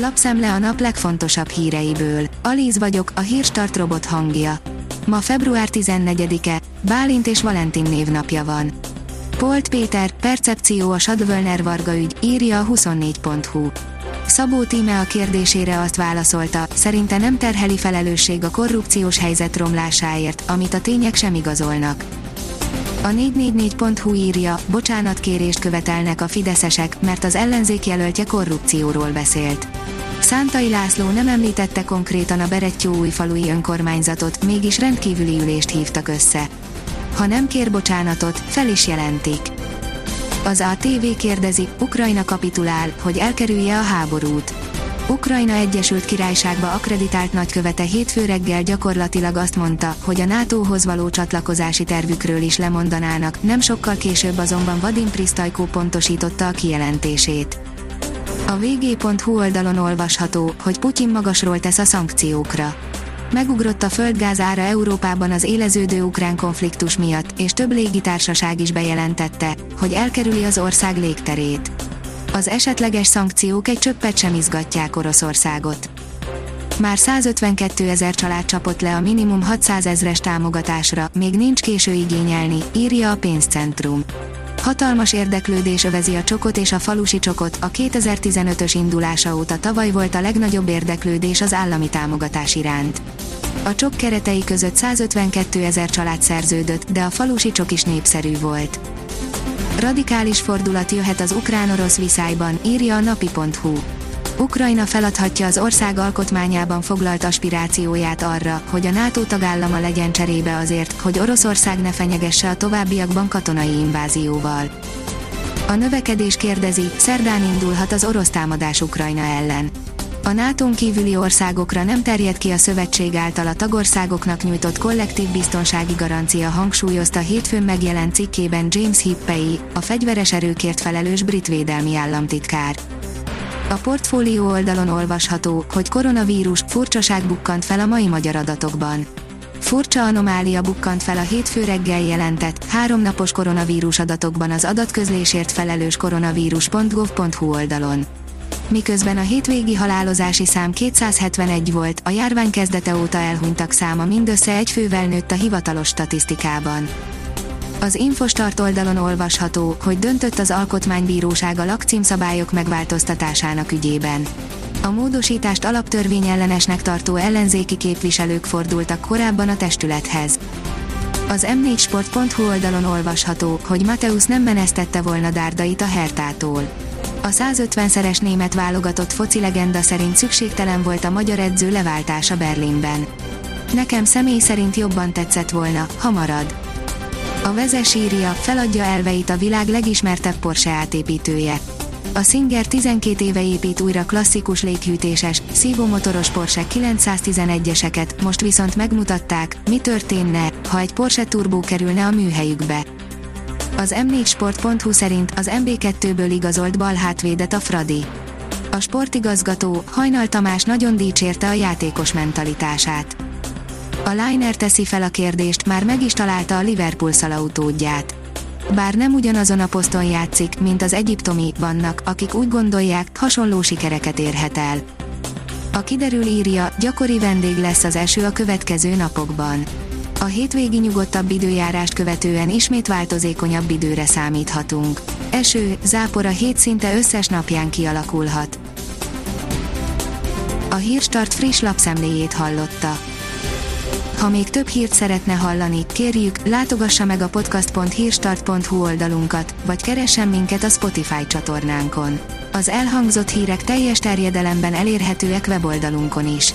Lapszemle a nap legfontosabb híreiből. Alíz vagyok, a hírstart robot hangja. Ma február 14-e, Bálint és Valentin névnapja van. Polt Péter, percepció a Sadvölner Varga ügy, írja a 24.hu. Szabó Tíme a kérdésére azt válaszolta, szerinte nem terheli felelősség a korrupciós helyzet romlásáért, amit a tények sem igazolnak. A 444.hu írja, bocsánatkérést követelnek a fideszesek, mert az ellenzék jelöltje korrupcióról beszélt. Szántai László nem említette konkrétan a Berettyó-újfalui önkormányzatot, mégis rendkívüli ülést hívtak össze. Ha nem kér bocsánatot, fel is jelentik. Az ATV kérdezi, Ukrajna kapitulál, hogy elkerülje a háborút. Ukrajna Egyesült Királyságba akreditált nagykövete hétfő reggel gyakorlatilag azt mondta, hogy a NATO-hoz való csatlakozási tervükről is lemondanának, nem sokkal később azonban Vadim Pristajkó pontosította a kijelentését. A vg.hu oldalon olvasható, hogy Putyin magasról tesz a szankciókra. Megugrott a földgáz ára Európában az éleződő ukrán konfliktus miatt, és több légitársaság is bejelentette, hogy elkerüli az ország légterét. Az esetleges szankciók egy csöppet sem izgatják Oroszországot. Már 152 ezer család csapott le a minimum 600 ezres támogatásra, még nincs késő igényelni, írja a pénzcentrum. Hatalmas érdeklődés övezi a csokot és a falusi csokot, a 2015-ös indulása óta tavaly volt a legnagyobb érdeklődés az állami támogatás iránt. A csok keretei között 152 ezer család szerződött, de a falusi csok is népszerű volt. Radikális fordulat jöhet az ukrán-orosz viszályban, írja a napi.hu. Ukrajna feladhatja az ország alkotmányában foglalt aspirációját arra, hogy a NATO tagállama legyen cserébe azért, hogy Oroszország ne fenyegesse a továbbiakban katonai invázióval. A növekedés kérdezi, szerdán indulhat az orosz támadás Ukrajna ellen. A nato kívüli országokra nem terjed ki a szövetség által a tagországoknak nyújtott kollektív biztonsági garancia hangsúlyozta hétfőn megjelent cikkében James Hippei, a fegyveres erőkért felelős brit védelmi államtitkár. A portfólió oldalon olvasható, hogy koronavírus furcsaság bukkant fel a mai magyar adatokban. Furcsa anomália bukkant fel a hétfő reggel jelentett, háromnapos koronavírus adatokban az adatközlésért felelős koronavírus.gov.hu oldalon. Miközben a hétvégi halálozási szám 271 volt, a járvány kezdete óta elhunytak száma mindössze egy fővel nőtt a hivatalos statisztikában. Az Infostart oldalon olvasható, hogy döntött az Alkotmánybíróság a lakcímszabályok megváltoztatásának ügyében. A módosítást alaptörvényellenesnek tartó ellenzéki képviselők fordultak korábban a testülethez. Az m4sport.hu oldalon olvasható, hogy Mateusz nem menesztette volna Dárdait a Hertától. A 150-szeres német válogatott foci legenda szerint szükségtelen volt a magyar edző leváltása Berlinben. Nekem személy szerint jobban tetszett volna, ha marad. A vezes írja, feladja elveit a világ legismertebb Porsche átépítője. A Singer 12 éve épít újra klasszikus léghűtéses, szívómotoros Porsche 911-eseket, most viszont megmutatták, mi történne, ha egy Porsche Turbo kerülne a műhelyükbe. Az m4sport.hu szerint az MB2-ből igazolt bal hátvédet a Fradi. A sportigazgató, Hajnal Tamás nagyon dicsérte a játékos mentalitását. A Liner teszi fel a kérdést, már meg is találta a Liverpool szalautódját. Bár nem ugyanazon a poszton játszik, mint az egyiptomi, vannak, akik úgy gondolják, hasonló sikereket érhet el. A kiderül írja, gyakori vendég lesz az eső a következő napokban. A hétvégi nyugodtabb időjárást követően ismét változékonyabb időre számíthatunk. Eső, zápor a hét szinte összes napján kialakulhat. A Hírstart friss lapszemléjét hallotta. Ha még több hírt szeretne hallani, kérjük, látogassa meg a podcast.hírstart.hu oldalunkat, vagy keressen minket a Spotify csatornánkon. Az elhangzott hírek teljes terjedelemben elérhetőek weboldalunkon is.